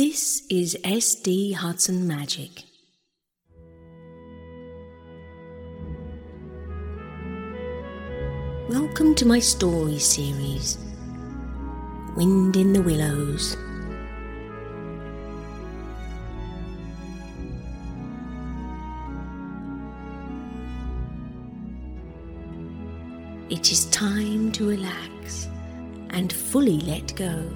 This is SD Hudson Magic. Welcome to my story series, Wind in the Willows. It is time to relax and fully let go.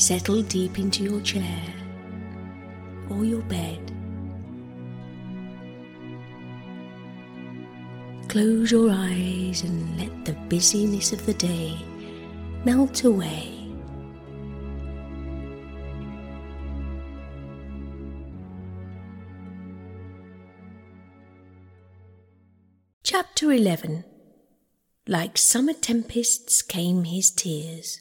Settle deep into your chair or your bed. Close your eyes and let the busyness of the day melt away. Chapter 11 Like summer tempests came his tears.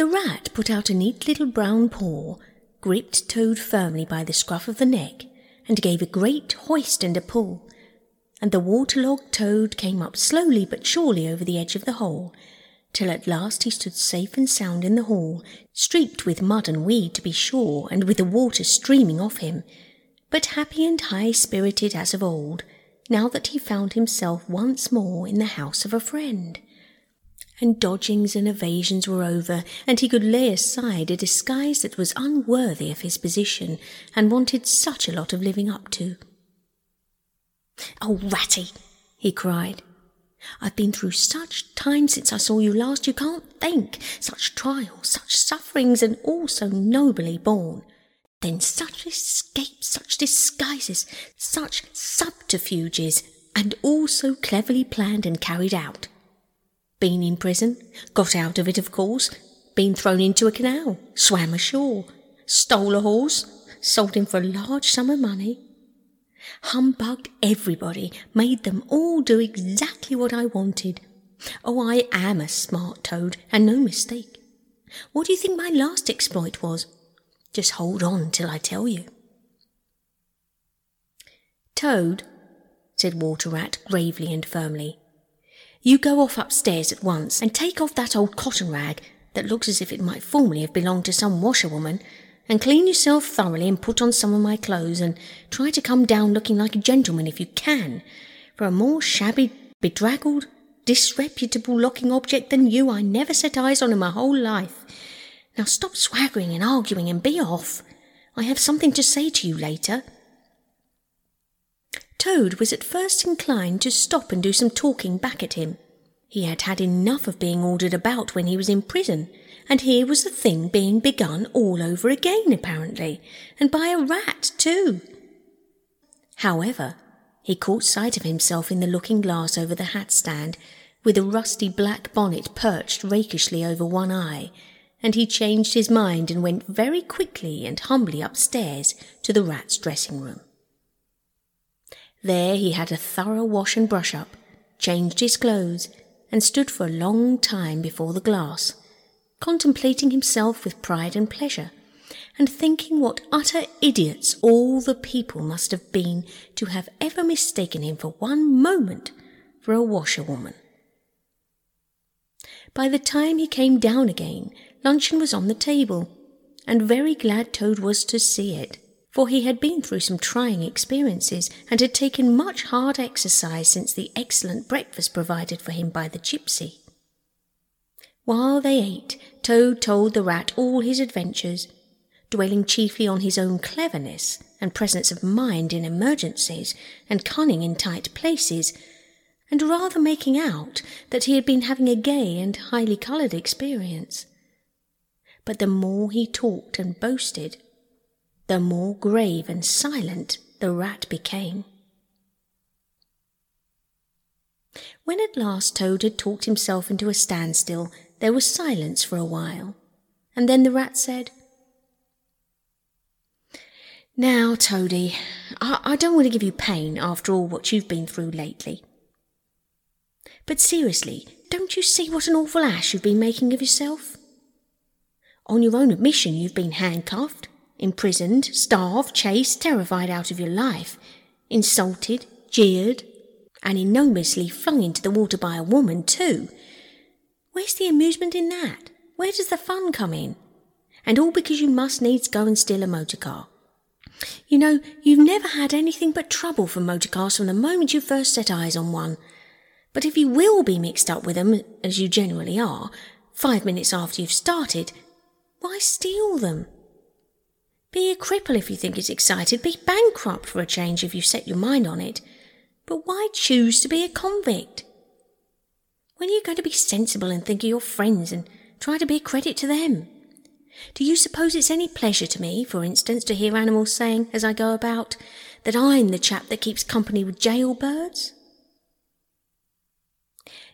The rat put out a neat little brown paw, gripped Toad firmly by the scruff of the neck, and gave a great hoist and a pull, and the waterlogged Toad came up slowly but surely over the edge of the hole, till at last he stood safe and sound in the hall, streaked with mud and weed to be sure, and with the water streaming off him, but happy and high spirited as of old, now that he found himself once more in the house of a friend and dodgings and evasions were over, and he could lay aside a disguise that was unworthy of his position and wanted such a lot of living up to. Oh, Ratty, he cried, I've been through such times since I saw you last, you can't think. Such trials, such sufferings, and all so nobly borne. Then such escapes, such disguises, such subterfuges, and all so cleverly planned and carried out. Been in prison, got out of it, of course, been thrown into a canal, swam ashore, stole a horse, sold him for a large sum of money, humbugged everybody, made them all do exactly what I wanted. Oh, I am a smart toad, and no mistake. What do you think my last exploit was? Just hold on till I tell you. Toad, said Water Rat gravely and firmly, you go off upstairs at once and take off that old cotton rag that looks as if it might formerly have belonged to some washerwoman, and clean yourself thoroughly and put on some of my clothes, and try to come down looking like a gentleman if you can, for a more shabby, bedraggled, disreputable looking object than you I never set eyes on in my whole life. Now stop swaggering and arguing and be off. I have something to say to you later. Toad was at first inclined to stop and do some talking back at him. He had had enough of being ordered about when he was in prison, and here was the thing being begun all over again, apparently, and by a rat, too. However, he caught sight of himself in the looking glass over the hat stand, with a rusty black bonnet perched rakishly over one eye, and he changed his mind and went very quickly and humbly upstairs to the rat's dressing room. There he had a thorough wash and brush up, changed his clothes, and stood for a long time before the glass, contemplating himself with pride and pleasure, and thinking what utter idiots all the people must have been to have ever mistaken him for one moment for a washerwoman. By the time he came down again, luncheon was on the table, and very glad Toad was to see it for he had been through some trying experiences and had taken much hard exercise since the excellent breakfast provided for him by the gypsy. While they ate, Toad told the rat all his adventures, dwelling chiefly on his own cleverness and presence of mind in emergencies and cunning in tight places, and rather making out that he had been having a gay and highly coloured experience. But the more he talked and boasted, the more grave and silent the rat became. When at last Toad had talked himself into a standstill, there was silence for a while, and then the rat said, Now, Toady, I, I don't want to give you pain after all what you've been through lately. But seriously, don't you see what an awful ass you've been making of yourself? On your own admission, you've been handcuffed, imprisoned, starved, chased, terrified out of your life, insulted, jeered, And enormously flung into the water by a woman, too. Where's the amusement in that? Where does the fun come in? And all because you must needs go and steal a motor car. You know, you've never had anything but trouble from motor cars from the moment you first set eyes on one. But if you will be mixed up with them, as you generally are, five minutes after you've started, why steal them? Be a cripple if you think it's excited. Be bankrupt for a change if you set your mind on it. But why choose to be a convict? When are you going to be sensible and think of your friends and try to be a credit to them? Do you suppose it's any pleasure to me, for instance, to hear animals saying, as I go about, that I'm the chap that keeps company with jailbirds?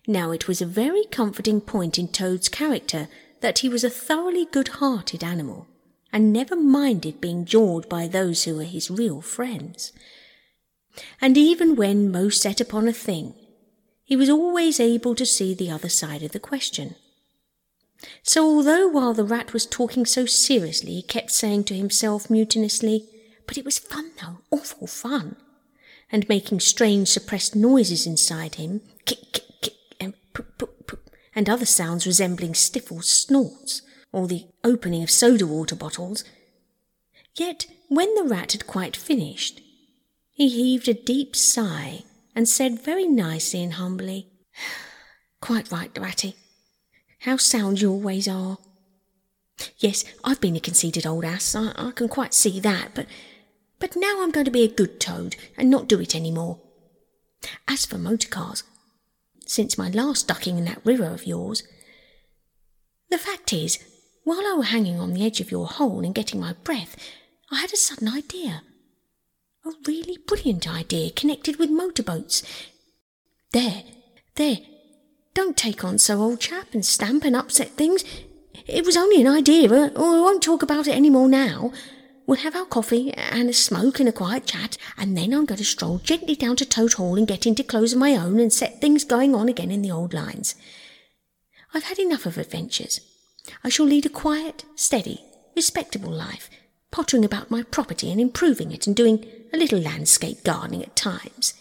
Now it was a very comforting point in Toad's character that he was a thoroughly good-hearted animal, and never minded being jawed by those who were his real friends. And even when most set upon a thing, he was always able to see the other side of the question. So although while the rat was talking so seriously, he kept saying to himself mutinously, But it was fun though, awful fun, and making strange suppressed noises inside him, kick, kick, kick, and poop, poop, poop, and other sounds resembling stifled snorts, or the opening of soda water bottles. Yet, when the rat had quite finished, he heaved a deep sigh and said very nicely and humbly, Quite right, Ratty. How sound you always are. Yes, I've been a conceited old ass, I, I can quite see that, but but now I'm going to be a good toad and not do it any more. As for motor cars, since my last ducking in that river of yours. The fact is, while I were hanging on the edge of your hole and getting my breath, I had a sudden idea. A really brilliant idea connected with motorboats. There, there, don't take on so, old chap, and stamp and upset things. It was only an idea, or oh, I won't talk about it any more now. We'll have our coffee and a smoke and a quiet chat, and then I'm going to stroll gently down to Toad Hall and get into clothes of my own and set things going on again in the old lines. I've had enough of adventures. I shall lead a quiet, steady, respectable life, pottering about my property and improving it and doing a little landscape gardening at times.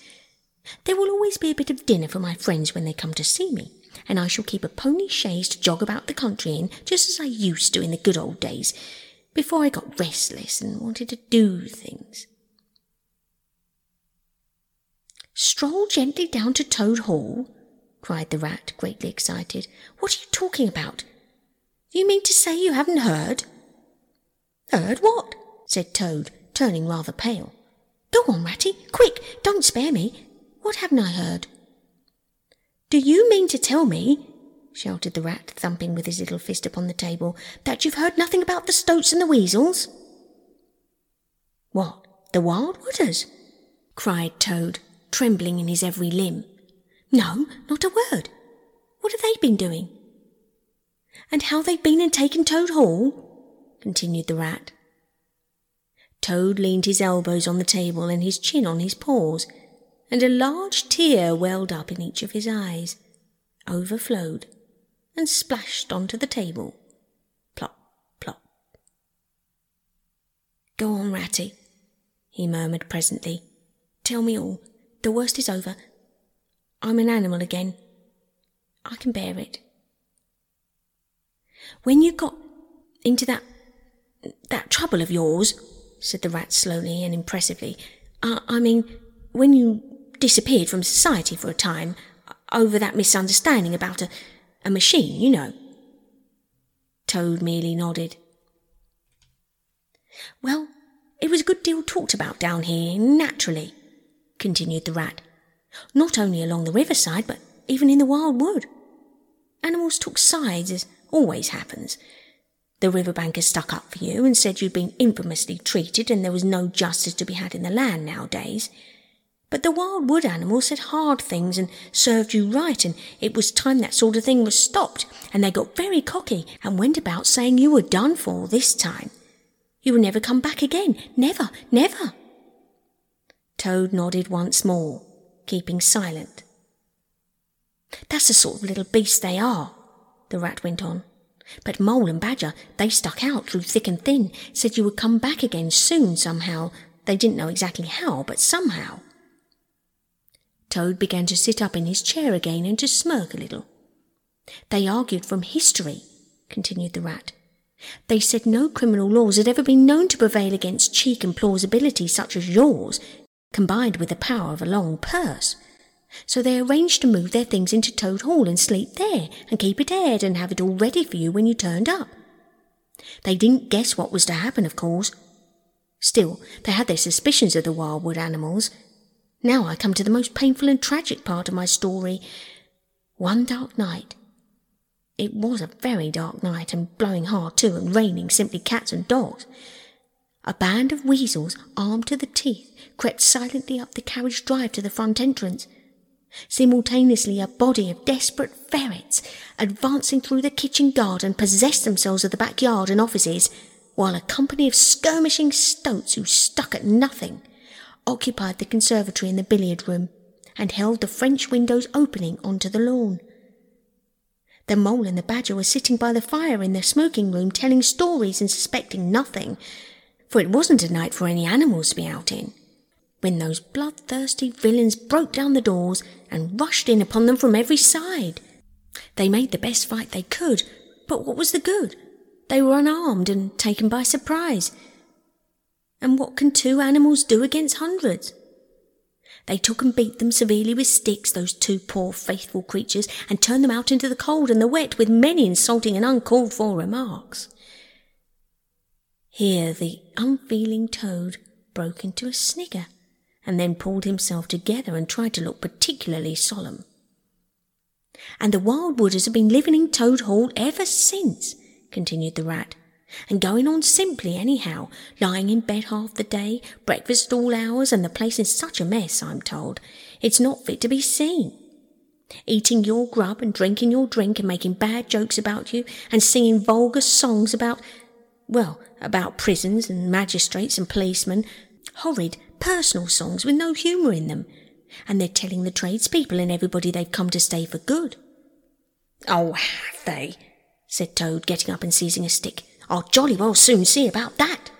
There will always be a bit of dinner for my friends when they come to see me, and I shall keep a pony chaise to jog about the country in, just as I used to in the good old days, before I got restless and wanted to do things. Stroll gently down to Toad Hall, cried the rat, greatly excited. What are you talking about? You mean to say you haven't heard? Heard what? said Toad, turning rather pale. Go on, Ratty, quick, don't spare me. What haven't I heard? Do you mean to tell me shouted the rat, thumping with his little fist upon the table, that you've heard nothing about the stoats and the weasels? What, the wild wooders? cried Toad, trembling in his every limb. No, not a word. What have they been doing? And how they've been and taken Toad Hall? continued the rat. Toad leaned his elbows on the table and his chin on his paws, and a large tear welled up in each of his eyes, overflowed, and splashed onto the table. Plop, plop. Go on, Ratty, he murmured presently. Tell me all. The worst is over. I'm an animal again. I can bear it. When you got into that that trouble of yours, said the rat slowly and impressively. I, I mean, when you disappeared from society for a time over that misunderstanding about a a machine, you know. Toad merely nodded. Well, it was a good deal talked about down here, naturally, continued the rat. Not only along the riverside, but even in the wild wood. Animals took sides, as always happens. The riverbankers stuck up for you and said you'd been infamously treated and there was no justice to be had in the land nowadays. But the wild wood animals said hard things and served you right, and it was time that sort of thing was stopped, and they got very cocky and went about saying you were done for this time. You will never come back again. Never, never. Toad nodded once more, keeping silent. That's the sort of little beasts they are, the rat went on. But Mole and Badger, they stuck out through thick and thin, said you would come back again soon somehow. They didn't know exactly how, but somehow. Toad began to sit up in his chair again and to smirk a little. They argued from history, continued the rat. They said no criminal laws had ever been known to prevail against cheek and plausibility such as yours, combined with the power of a long purse. So they arranged to move their things into Toad Hall and sleep there, and keep it aired and have it all ready for you when you turned up. They didn't guess what was to happen, of course. Still, they had their suspicions of the wildwood animals. Now I come to the most painful and tragic part of my story. One dark night, it was a very dark night, and blowing hard too, and raining simply cats and dogs. A band of weasels, armed to the teeth, crept silently up the carriage drive to the front entrance. Simultaneously, a body of desperate ferrets, advancing through the kitchen garden, possessed themselves of the backyard and offices, while a company of skirmishing stoats who stuck at nothing occupied the conservatory and the billiard room, and held the French windows opening onto the lawn. The mole and the badger were sitting by the fire in the smoking room telling stories and suspecting nothing, for it wasn't a night for any animals to be out in, when those bloodthirsty villains broke down the doors and rushed in upon them from every side. They made the best fight they could, but what was the good? They were unarmed and taken by surprise. And what can two animals do against hundreds? They took and beat them severely with sticks, those two poor faithful creatures, and turned them out into the cold and the wet with many insulting and uncalled for remarks. Here the unfeeling toad broke into a snigger, and then pulled himself together and tried to look particularly solemn. And the wildwooders have been living in Toad Hall ever since, continued the rat and going on simply anyhow, lying in bed half the day, breakfast all hours, and the place in such a mess, I'm told, it's not fit to be seen. Eating your grub and drinking your drink and making bad jokes about you and singing vulgar songs about, well, about prisons and magistrates and policemen, horrid personal songs with no humour in them, and they're telling the tradespeople and everybody they've come to stay for good. Oh, have they? said Toad, getting up and seizing a stick. I'll jolly well soon see about that.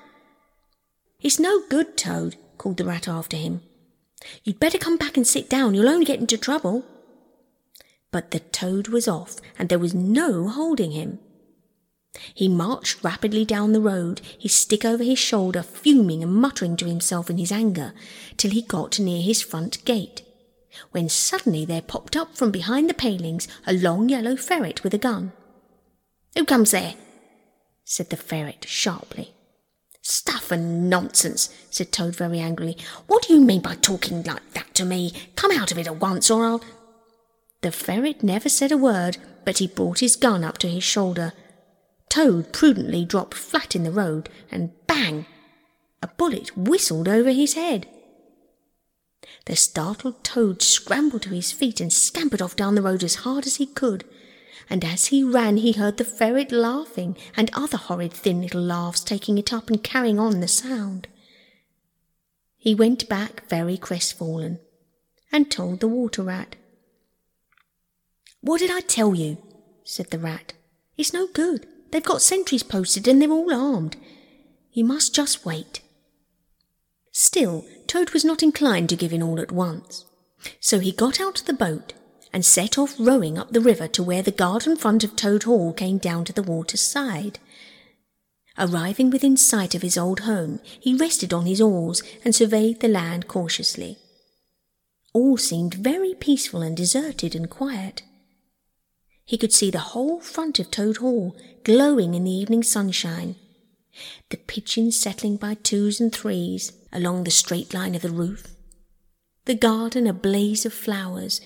It's no good, Toad, called the rat after him. You'd better come back and sit down. You'll only get into trouble. But the toad was off, and there was no holding him. He marched rapidly down the road, his stick over his shoulder, fuming and muttering to himself in his anger, till he got near his front gate, when suddenly there popped up from behind the palings a long yellow ferret with a gun. Who comes there? said the ferret sharply. Stuff and nonsense, said Toad very angrily. What do you mean by talking like that to me? Come out of it at once, or I'll. The ferret never said a word, but he brought his gun up to his shoulder. Toad prudently dropped flat in the road, and bang! A bullet whistled over his head. The startled Toad scrambled to his feet and scampered off down the road as hard as he could and as he ran he heard the ferret laughing, and other horrid thin little laughs taking it up and carrying on the sound. He went back very crestfallen, and told the water rat. What did I tell you? said the rat. It's no good. They've got sentries posted and they're all armed. You must just wait. Still, Toad was not inclined to give in all at once, so he got out the boat and set off rowing up the river to where the garden front of Toad Hall came down to the water's side. Arriving within sight of his old home, he rested on his oars and surveyed the land cautiously. All seemed very peaceful and deserted and quiet. He could see the whole front of Toad Hall glowing in the evening sunshine, the pigeons settling by twos and threes along the straight line of the roof, the garden a blaze of flowers.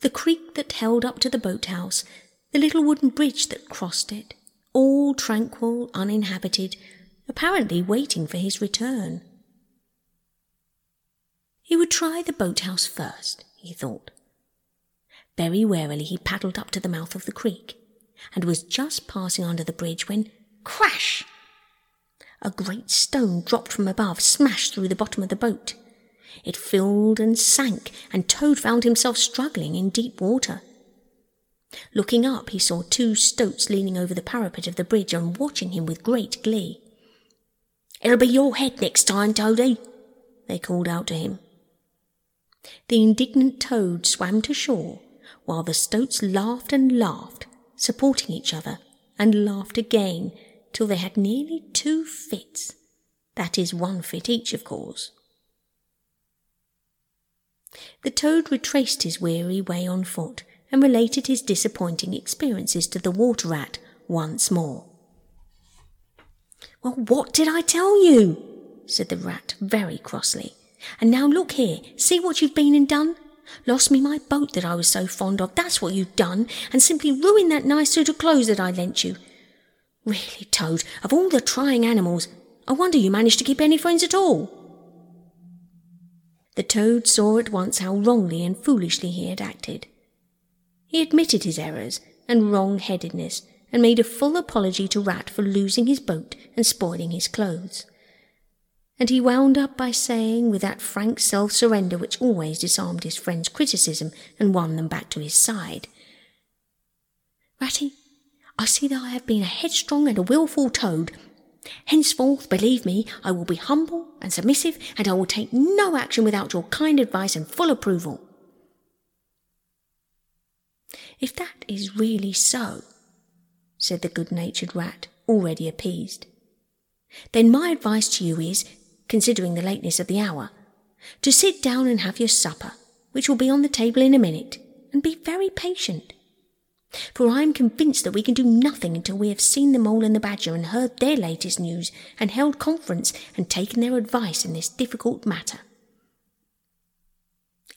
The creek that held up to the boathouse, the little wooden bridge that crossed it, all tranquil, uninhabited, apparently waiting for his return. He would try the boathouse first, he thought. Very warily he paddled up to the mouth of the creek, and was just passing under the bridge when crash! A great stone dropped from above, smashed through the bottom of the boat. It filled and sank, and Toad found himself struggling in deep water. Looking up, he saw two stoats leaning over the parapet of the bridge and watching him with great glee. It'll be your head next time, Toady, they called out to him. The indignant Toad swam to shore, while the stoats laughed and laughed, supporting each other, and laughed again, till they had nearly two fits. That is one fit each, of course. The Toad retraced his weary way on foot, and related his disappointing experiences to the Water Rat once more. Well, what did I tell you? said the Rat very crossly. And now look here, see what you've been and done? Lost me my boat that I was so fond of, that's what you've done, and simply ruined that nice suit of clothes that I lent you. Really, Toad, of all the trying animals, I wonder you managed to keep any friends at all. The Toad saw at once how wrongly and foolishly he had acted. He admitted his errors and wrong-headedness, and made a full apology to Rat for losing his boat and spoiling his clothes and he wound up by saying, with that frank self surrender which always disarmed his friend's criticism and won them back to his side, Ratty, I see that I have been a headstrong and a wilful toad. Henceforth, believe me, I will be humble and submissive, and I will take no action without your kind advice and full approval. If that is really so, said the good natured rat, already appeased, then my advice to you is considering the lateness of the hour, to sit down and have your supper, which will be on the table in a minute, and be very patient. For I am convinced that we can do nothing until we have seen the mole and the badger and heard their latest news, and held conference and taken their advice in this difficult matter.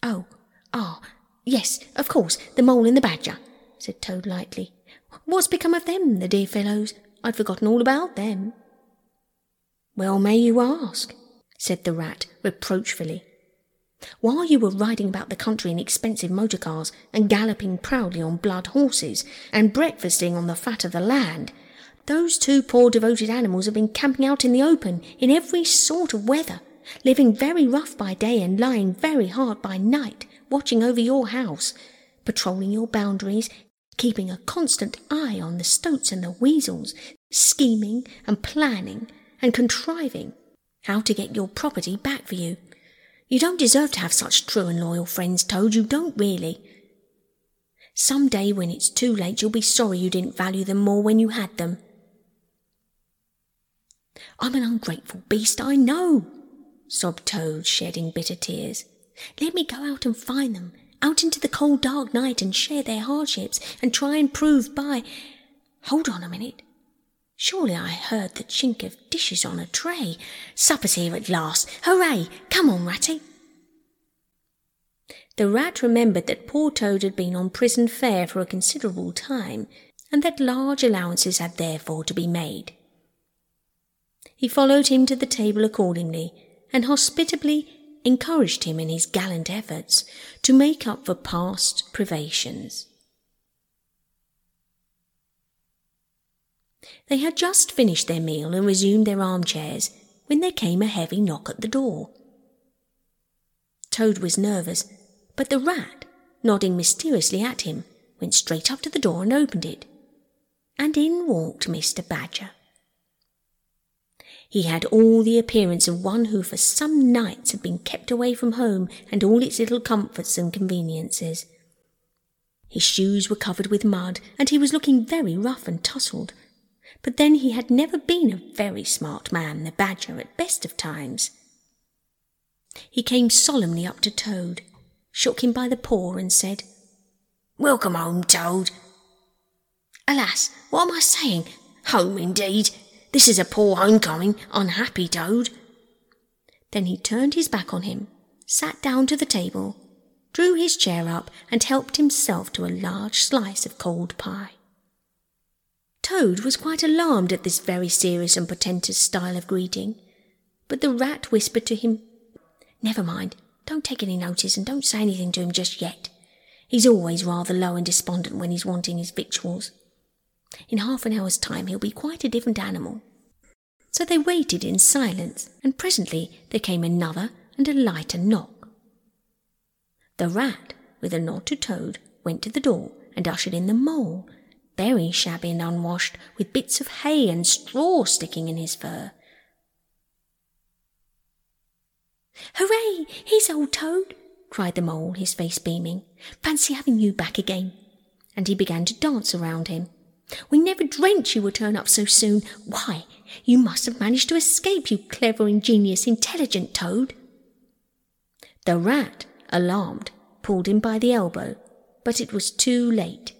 Oh, ah, yes, of course, the mole and the badger, said Toad lightly. What's become of them, the dear fellows? I'd forgotten all about them. Well may you ask, said the rat reproachfully. While you were riding about the country in expensive motor cars and galloping proudly on blood horses and breakfasting on the fat of the land, those two poor devoted animals have been camping out in the open in every sort of weather, living very rough by day and lying very hard by night, watching over your house, patrolling your boundaries, keeping a constant eye on the stoats and the weasels, scheming and planning and contriving how to get your property back for you. You don't deserve to have such true and loyal friends, Toad, you don't really. Some day when it's too late, you'll be sorry you didn't value them more when you had them. I'm an ungrateful beast, I know, sobbed Toad, shedding bitter tears. Let me go out and find them, out into the cold dark night and share their hardships and try and prove by. Hold on a minute. Surely I heard the chink of dishes on a tray. Supper's here at last. Hooray! Come on, Ratty. The rat remembered that poor Toad had been on prison fare for a considerable time, and that large allowances had therefore to be made. He followed him to the table accordingly, and hospitably encouraged him in his gallant efforts to make up for past privations. They had just finished their meal and resumed their armchairs when there came a heavy knock at the door. Toad was nervous, but the rat, nodding mysteriously at him, went straight up to the door and opened it. And in walked Mr. Badger. He had all the appearance of one who for some nights had been kept away from home and all its little comforts and conveniences. His shoes were covered with mud, and he was looking very rough and tousled, but then he had never been a very smart man, the Badger, at best of times. He came solemnly up to Toad, shook him by the paw, and said, Welcome home, Toad. Alas, what am I saying? Home indeed. This is a poor homecoming, unhappy Toad. Then he turned his back on him, sat down to the table, drew his chair up, and helped himself to a large slice of cold pie. Toad was quite alarmed at this very serious and portentous style of greeting, but the rat whispered to him, Never mind, don't take any notice and don't say anything to him just yet. He's always rather low and despondent when he's wanting his victuals. In half an hour's time he'll be quite a different animal. So they waited in silence, and presently there came another and a lighter knock. The rat, with a nod to Toad, went to the door and ushered in the mole, very shabby and unwashed, with bits of hay and straw sticking in his fur. Hooray! Here's old Toad, cried the mole, his face beaming. Fancy having you back again. And he began to dance around him. We never dreamt you would turn up so soon. Why, you must have managed to escape, you clever, ingenious, intelligent toad. The rat, alarmed, pulled him by the elbow, but it was too late.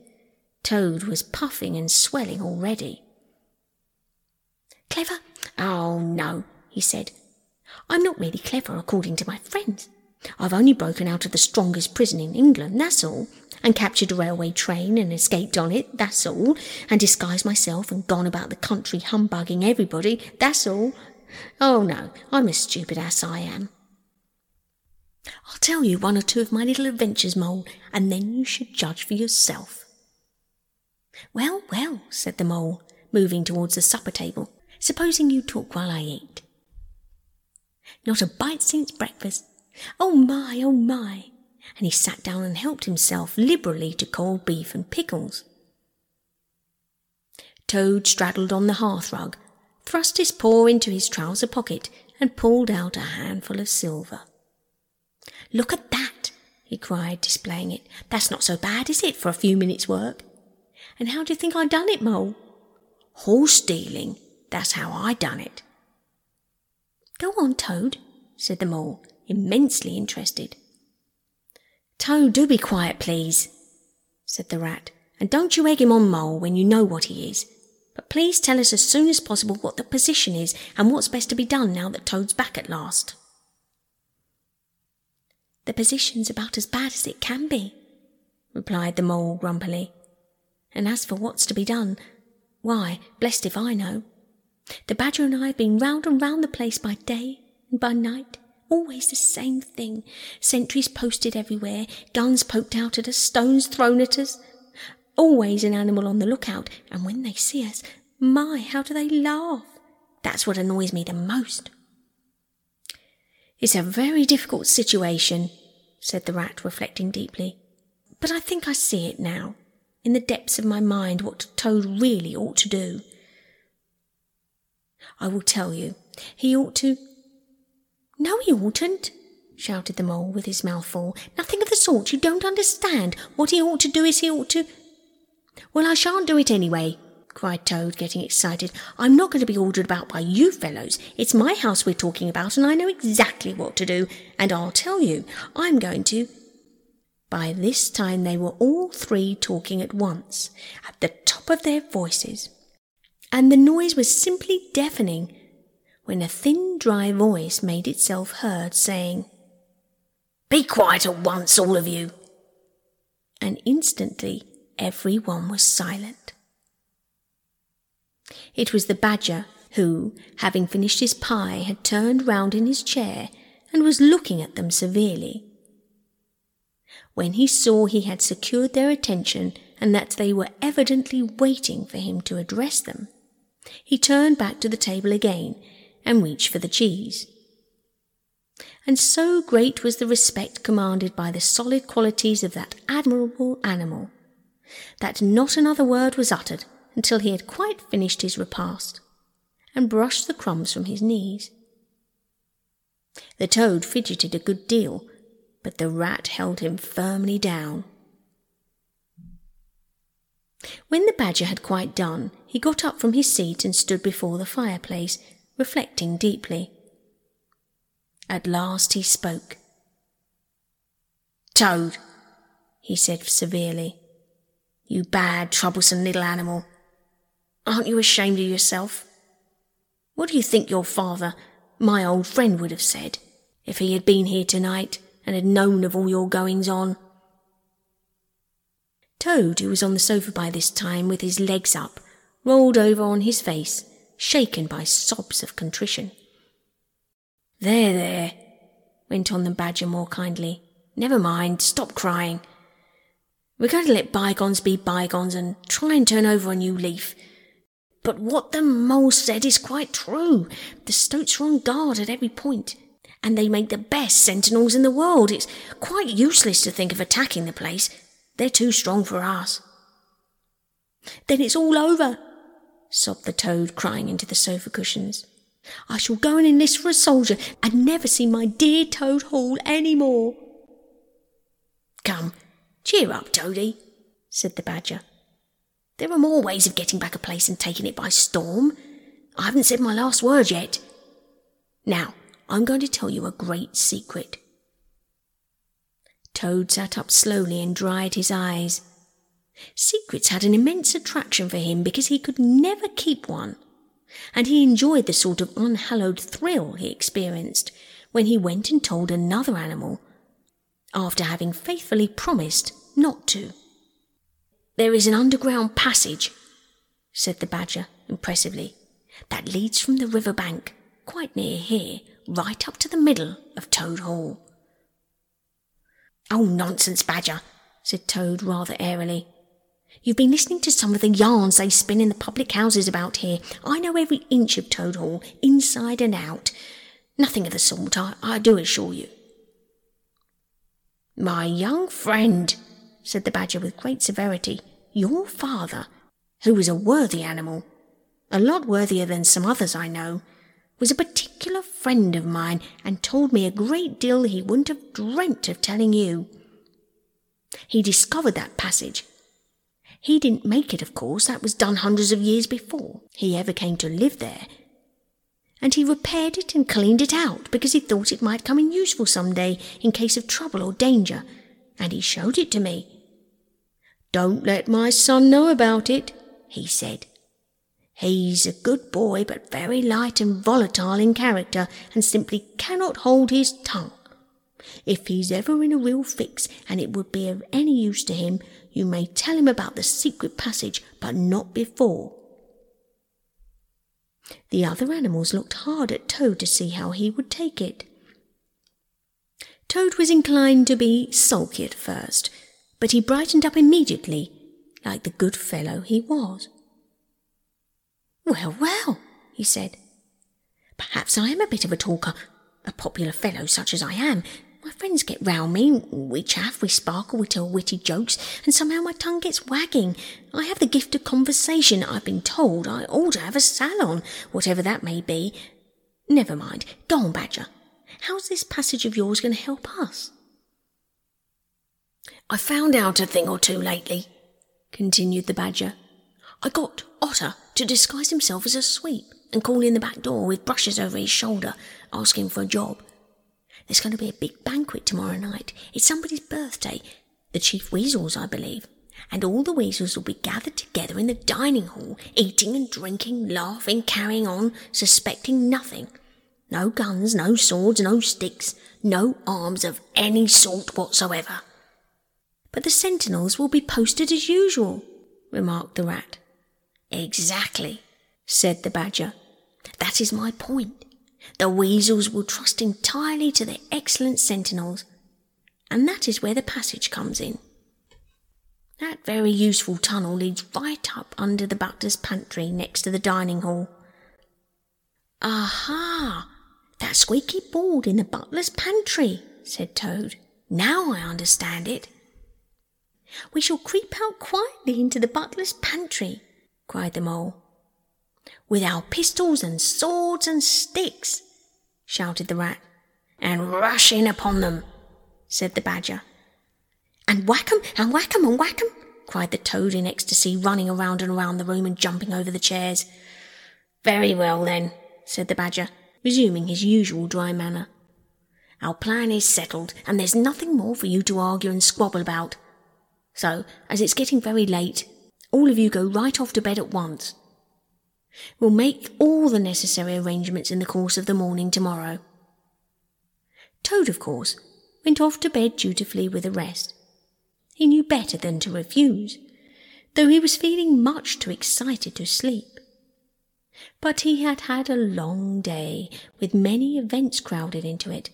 Toad was puffing and swelling already. Clever? Oh, no, he said. I'm not really clever according to my friends. I've only broken out of the strongest prison in England, that's all, and captured a railway train and escaped on it, that's all, and disguised myself and gone about the country humbugging everybody, that's all. Oh no, I'm a stupid ass, I am. I'll tell you one or two of my little adventures, Mole, and then you should judge for yourself. Well, well, said the Mole, moving towards the supper table. Supposing you talk while I eat. Not a bite since breakfast. Oh my, oh my. And he sat down and helped himself liberally to cold beef and pickles. Toad straddled on the hearth rug, thrust his paw into his trouser pocket, and pulled out a handful of silver. Look at that, he cried, displaying it. That's not so bad, is it, for a few minutes' work? And how do you think I done it, Mole? Horse stealing, that's how I done it. Go on, Toad, said the mole, immensely interested. Toad, do be quiet, please, said the rat, and don't you egg him on, Mole, when you know what he is. But please tell us as soon as possible what the position is and what's best to be done now that Toad's back at last. The position's about as bad as it can be, replied the mole grumpily. And as for what's to be done, why, blessed if I know. The badger and I have been round and round the place by day and by night. Always the same thing. Sentries posted everywhere, guns poked out at us, stones thrown at us. Always an animal on the lookout, and when they see us, my, how do they laugh! That's what annoys me the most. It's a very difficult situation, said the rat, reflecting deeply. But I think I see it now, in the depths of my mind, what Toad really ought to do. I will tell you. He ought to. No, he oughtn't, shouted the mole with his mouth full. Nothing of the sort. You don't understand. What he ought to do is he ought to. Well, I shan't do it anyway, cried Toad, getting excited. I'm not going to be ordered about by you fellows. It's my house we're talking about, and I know exactly what to do. And I'll tell you, I'm going to. By this time they were all three talking at once, at the top of their voices and the noise was simply deafening when a thin, dry voice made itself heard saying, Be quiet at once, all of you! And instantly every one was silent. It was the badger who, having finished his pie, had turned round in his chair and was looking at them severely. When he saw he had secured their attention and that they were evidently waiting for him to address them, he turned back to the table again and reached for the cheese. And so great was the respect commanded by the solid qualities of that admirable animal, that not another word was uttered until he had quite finished his repast, and brushed the crumbs from his knees. The toad fidgeted a good deal, but the rat held him firmly down. When the badger had quite done, he got up from his seat and stood before the fireplace, reflecting deeply. At last he spoke. Toad, he said severely, you bad, troublesome little animal. Aren't you ashamed of yourself? What do you think your father, my old friend, would have said if he had been here tonight and had known of all your goings on? Toad, who was on the sofa by this time with his legs up, rolled over on his face, shaken by sobs of contrition. There, there, went on the badger more kindly. Never mind, stop crying. We're going to let bygones be bygones and try and turn over a new leaf. But what the mole said is quite true. The stoats are on guard at every point, and they make the best sentinels in the world. It's quite useless to think of attacking the place. They're too strong for us. Then it's all over, sobbed the toad, crying into the sofa cushions. I shall go and enlist for a soldier and never see my dear Toad Hall any more. Come, cheer up, Toady, said the Badger. There are more ways of getting back a place than taking it by storm. I haven't said my last word yet. Now, I'm going to tell you a great secret. Toad sat up slowly and dried his eyes. Secrets had an immense attraction for him because he could never keep one, and he enjoyed the sort of unhallowed thrill he experienced when he went and told another animal, after having faithfully promised not to. There is an underground passage, said the Badger impressively, that leads from the river bank, quite near here, right up to the middle of Toad Hall. Oh, nonsense, Badger, said Toad rather airily. You've been listening to some of the yarns they spin in the public houses about here. I know every inch of Toad Hall, inside and out. Nothing of the sort, I, I do assure you. My young friend, said the Badger with great severity, your father, who was a worthy animal, a lot worthier than some others I know, was a particular friend of mine and told me a great deal he wouldn't have dreamt of telling you. He discovered that passage. He didn't make it, of course, that was done hundreds of years before he ever came to live there. And he repaired it and cleaned it out because he thought it might come in useful some day in case of trouble or danger, and he showed it to me. Don't let my son know about it, he said. He's a good boy, but very light and volatile in character, and simply cannot hold his tongue. If he's ever in a real fix, and it would be of any use to him, you may tell him about the secret passage, but not before. The other animals looked hard at Toad to see how he would take it. Toad was inclined to be sulky at first, but he brightened up immediately, like the good fellow he was. Well, well, he said. Perhaps I am a bit of a talker, a popular fellow such as I am. My friends get round me, we chaff, we sparkle, we tell witty jokes, and somehow my tongue gets wagging. I have the gift of conversation. I've been told I ought to have a salon, whatever that may be. Never mind. Go on, Badger. How's this passage of yours going to help us? I found out a thing or two lately, continued the Badger. I got Otter to disguise himself as a sweep and call in the back door with brushes over his shoulder, asking for a job. There's going to be a big banquet tomorrow night. It's somebody's birthday, the Chief Weasel's, I believe, and all the weasels will be gathered together in the dining hall, eating and drinking, laughing, carrying on, suspecting nothing. No guns, no swords, no sticks, no arms of any sort whatsoever. But the sentinels will be posted as usual, remarked the rat. Exactly, said the badger. That is my point. The weasels will trust entirely to their excellent sentinels, and that is where the passage comes in. That very useful tunnel leads right up under the butler's pantry next to the dining hall. Aha! That squeaky board in the butler's pantry, said Toad. Now I understand it. We shall creep out quietly into the butler's pantry, cried the mole. With our pistols and swords and sticks, shouted the rat. And rush in upon them, said the badger. And whack 'em, and whack 'em, and whack 'em, cried the toad in ecstasy, running around and around the room and jumping over the chairs. Very well, then, said the badger, resuming his usual dry manner. Our plan is settled, and there's nothing more for you to argue and squabble about. So, as it's getting very late, all of you go right off to bed at once. We'll make all the necessary arrangements in the course of the morning tomorrow. Toad, of course, went off to bed dutifully with the rest. He knew better than to refuse, though he was feeling much too excited to sleep. But he had had a long day, with many events crowded into it,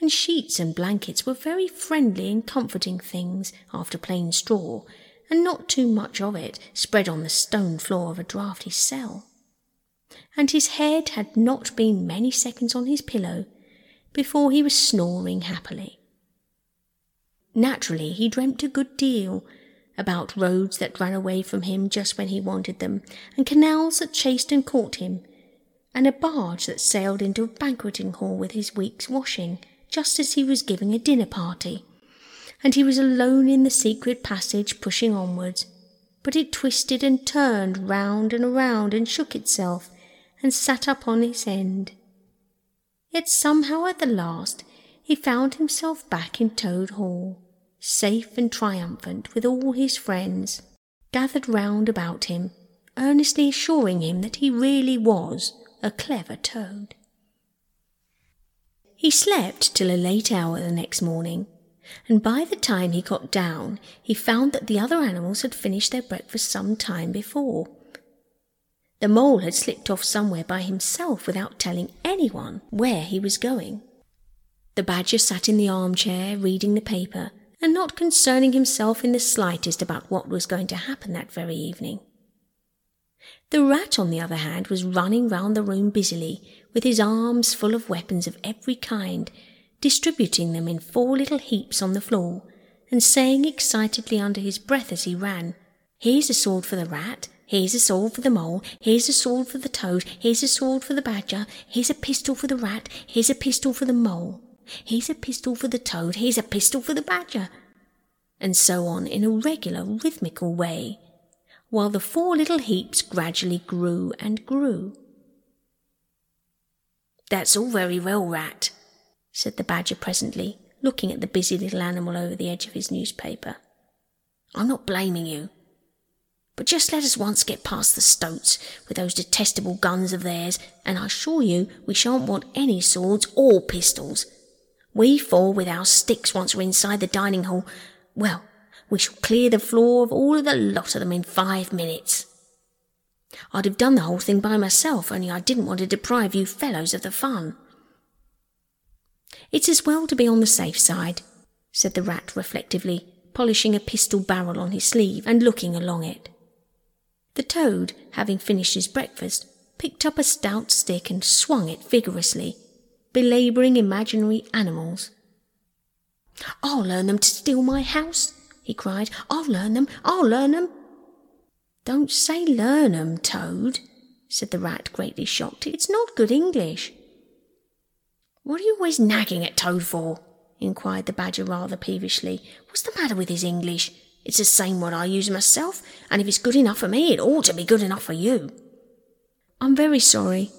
and sheets and blankets were very friendly and comforting things after plain straw, and not too much of it spread on the stone floor of a draughty cell. And his head had not been many seconds on his pillow before he was snoring happily. Naturally, he dreamt a good deal about roads that ran away from him just when he wanted them, and canals that chased and caught him, and a barge that sailed into a banqueting hall with his week's washing, just as he was giving a dinner party and he was alone in the secret passage pushing onwards. But it twisted and turned round and around and shook itself and sat up on its end. Yet somehow at the last he found himself back in Toad Hall, safe and triumphant with all his friends gathered round about him, earnestly assuring him that he really was a clever toad. He slept till a late hour the next morning, and by the time he got down he found that the other animals had finished their breakfast some time before. The mole had slipped off somewhere by himself without telling anyone where he was going. The badger sat in the armchair reading the paper and not concerning himself in the slightest about what was going to happen that very evening. The rat, on the other hand, was running round the room busily, with his arms full of weapons of every kind, distributing them in four little heaps on the floor, and saying excitedly under his breath as he ran, Here's a sword for the rat, here's a sword for the mole, here's a sword for the toad, here's a sword for the badger, here's a pistol for the rat, here's a pistol for the mole, here's a pistol for the toad, here's a pistol for the badger, and so on in a regular rhythmical way, while the four little heaps gradually grew and grew. That's all very well, Rat, said the Badger presently, looking at the busy little animal over the edge of his newspaper. I'm not blaming you. But just let us once get past the stoats with those detestable guns of theirs, and I assure you we shan't want any swords or pistols. We four with our sticks once we're inside the dining hall, well, we shall clear the floor of all of the lot of them in five minutes. I'd have done the whole thing by myself, only I didn't want to deprive you fellows of the fun. It's as well to be on the safe side, said the rat reflectively, polishing a pistol barrel on his sleeve and looking along it. The toad, having finished his breakfast, picked up a stout stick and swung it vigorously, belabouring imaginary animals. I'll learn them to steal my house, he cried. I'll learn them, I'll learn them. Don't say learn 'em, Toad, said the rat, greatly shocked. It's not good English. What are you always nagging at Toad for? inquired the badger rather peevishly. What's the matter with his English? It's the same one I use myself, and if it's good enough for me, it ought to be good enough for you. I'm very sorry,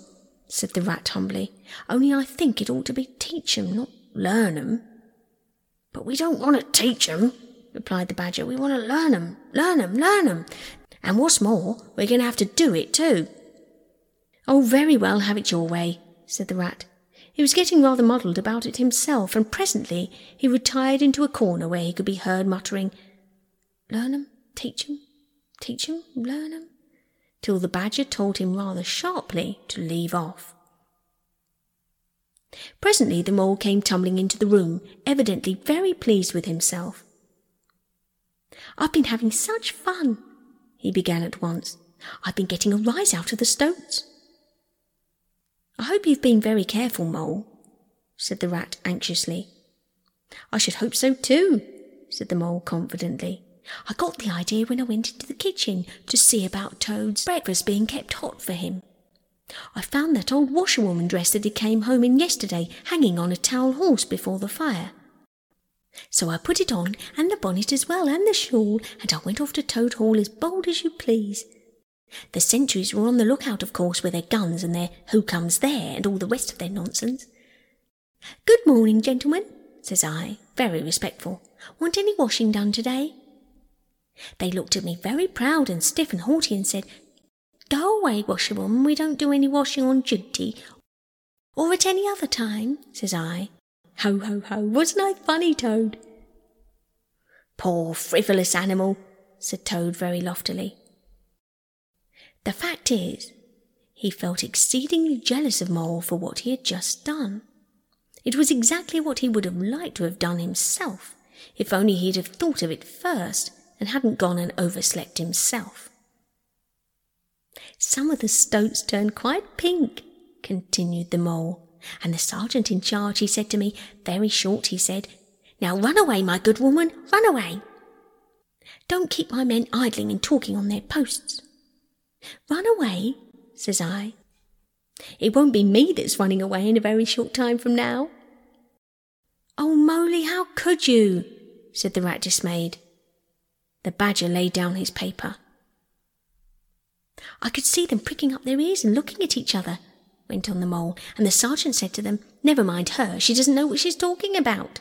said the rat humbly. Only I think it ought to be teach 'em, not learn 'em. But we don't want to teach 'em, replied the badger. We want to learn 'em, learn 'em, learn 'em. And what's more, we're going to have to do it too. Oh, very well, have it your way, said the rat. He was getting rather muddled about it himself, and presently he retired into a corner where he could be heard muttering, Learn 'em, teach 'em, teach 'em, learn 'em, till the badger told him rather sharply to leave off. Presently the mole came tumbling into the room, evidently very pleased with himself. I've been having such fun, he began at once. I've been getting a rise out of the stoats. I hope you've been very careful, Mole, said the rat anxiously. I should hope so too, said the mole confidently. I got the idea when I went into the kitchen to see about Toad's breakfast being kept hot for him. I found that old washerwoman dress that he came home in yesterday hanging on a towel horse before the fire. So I put it on, and the bonnet as well, and the shawl, and I went off to Toad Hall as bold as you please. The sentries were on the lookout, of course, with their guns and their who comes there and all the rest of their nonsense. Good morning, gentlemen, says I, very respectful. Want any washing done today? They looked at me very proud and stiff and haughty and said, Go away, washerwoman, we don't do any washing on duty, or at any other time, says I, Ho, ho, ho, wasn't I funny, Toad? Poor frivolous animal, said Toad very loftily. The fact is, he felt exceedingly jealous of Mole for what he had just done. It was exactly what he would have liked to have done himself, if only he'd have thought of it first and hadn't gone and overslept himself. Some of the stoats turned quite pink, continued the mole, and the sergeant in charge, he said to me, very short, he said, Now run away, my good woman, run away. Don't keep my men idling and talking on their posts. Run away, says I. It won't be me that's running away in a very short time from now. Oh, Moley, how could you? said the rat dismayed. The badger laid down his paper. I could see them pricking up their ears and looking at each other, went on the mole, and the sergeant said to them, Never mind her, she doesn't know what she's talking about.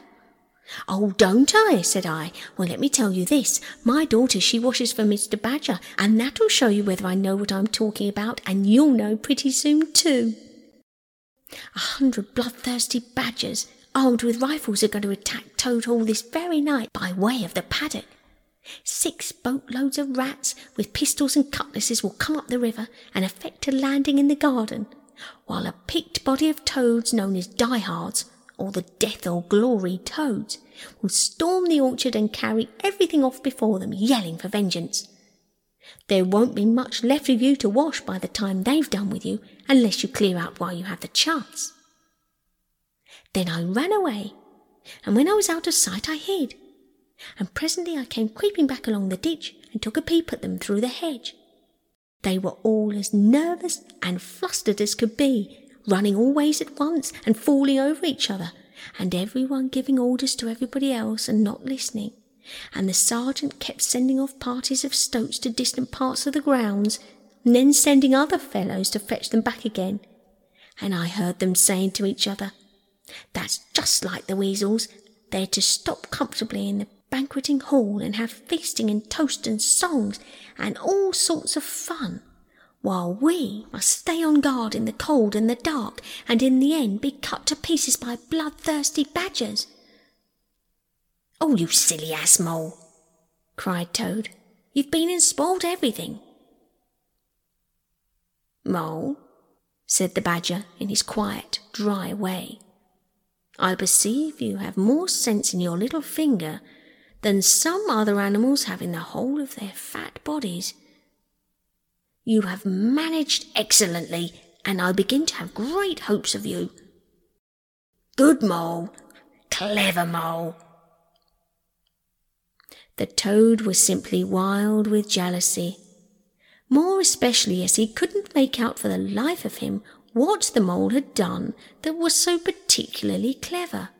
Oh, don't I? said I. Well, let me tell you this. My daughter, she washes for Mr. Badger, and that'll show you whether I know what I'm talking about, and you'll know pretty soon, too. A hundred bloodthirsty badgers, armed with rifles, are going to attack Toad Hall this very night by way of the paddock. Six boatloads of rats with pistols and cutlasses will come up the river and effect a landing in the garden, while a picked body of toads known as diehards or the death or glory toads, will storm the orchard and carry everything off before them, yelling for vengeance. There won't be much left of you to wash by the time they've done with you, unless you clear out while you have the chance. Then I ran away, and when I was out of sight, I hid. And presently I came creeping back along the ditch and took a peep at them through the hedge. They were all as nervous and flustered as could be, running all ways at once and falling over each other, and everyone giving orders to everybody else and not listening. And the sergeant kept sending off parties of stoats to distant parts of the grounds, and then sending other fellows to fetch them back again. And I heard them saying to each other, That's just like the weasels. They're to stop comfortably in the banqueting hall and have feasting and toast and songs and all sorts of fun while we must stay on guard in the cold and the dark, and in the end be cut to pieces by bloodthirsty badgers. Oh, you silly ass mole, cried Toad. You've been and spoiled everything. Mole, said the badger in his quiet, dry way, I perceive you have more sense in your little finger than some other animals have in the whole of their fat bodies. You have managed excellently, and I begin to have great hopes of you. Good mole, clever mole. The toad was simply wild with jealousy, more especially as he couldn't make out for the life of him what the mole had done that was so particularly clever.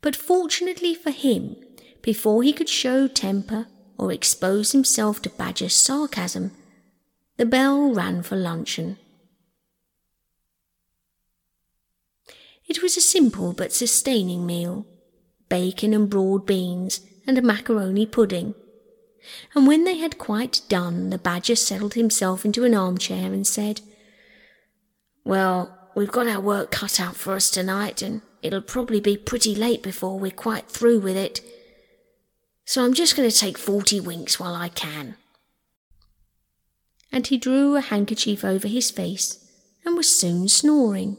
But fortunately for him, before he could show temper or expose himself to Badger's sarcasm, the bell rang for luncheon. It was a simple but sustaining meal bacon and broad beans and a macaroni pudding. And when they had quite done, the badger settled himself into an armchair and said, Well, we've got our work cut out for us tonight, and it'll probably be pretty late before we're quite through with it. So I'm just going to take forty winks while I can and he drew a handkerchief over his face and was soon snoring.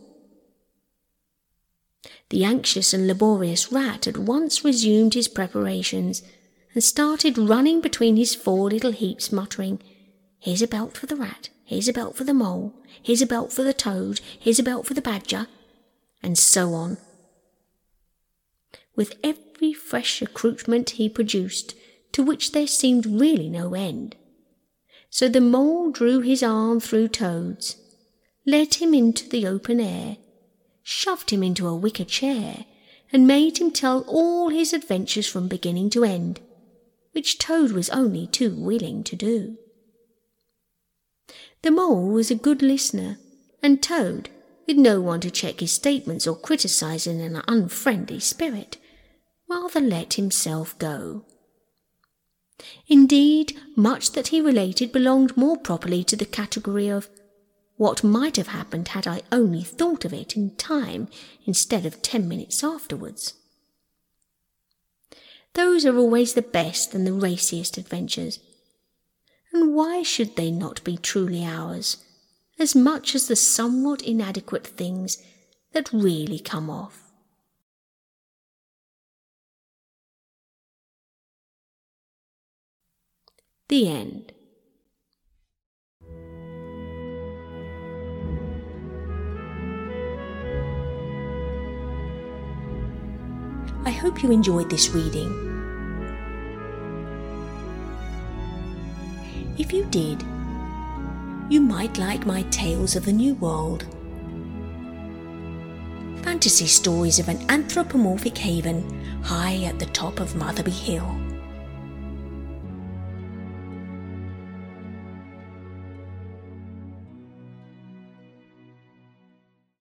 The anxious and laborious rat at once resumed his preparations and started running between his four little heaps, muttering, Here's a belt for the rat, here's a belt for the mole, here's a belt for the toad, here's a belt for the badger, and so on. With every fresh accoutrement he produced, to which there seemed really no end, so the mole drew his arm through Toad's, led him into the open air, shoved him into a wicker chair, and made him tell all his adventures from beginning to end, which Toad was only too willing to do. The mole was a good listener, and Toad, with no one to check his statements or criticize in an unfriendly spirit, rather let himself go. Indeed, much that he related belonged more properly to the category of what might have happened had I only thought of it in time instead of ten minutes afterwards. Those are always the best and the raciest adventures. And why should they not be truly ours, as much as the somewhat inadequate things that really come off? The end. I hope you enjoyed this reading. If you did, you might like my Tales of the New World. fantasy stories of an anthropomorphic haven high at the top of Motherby Hill.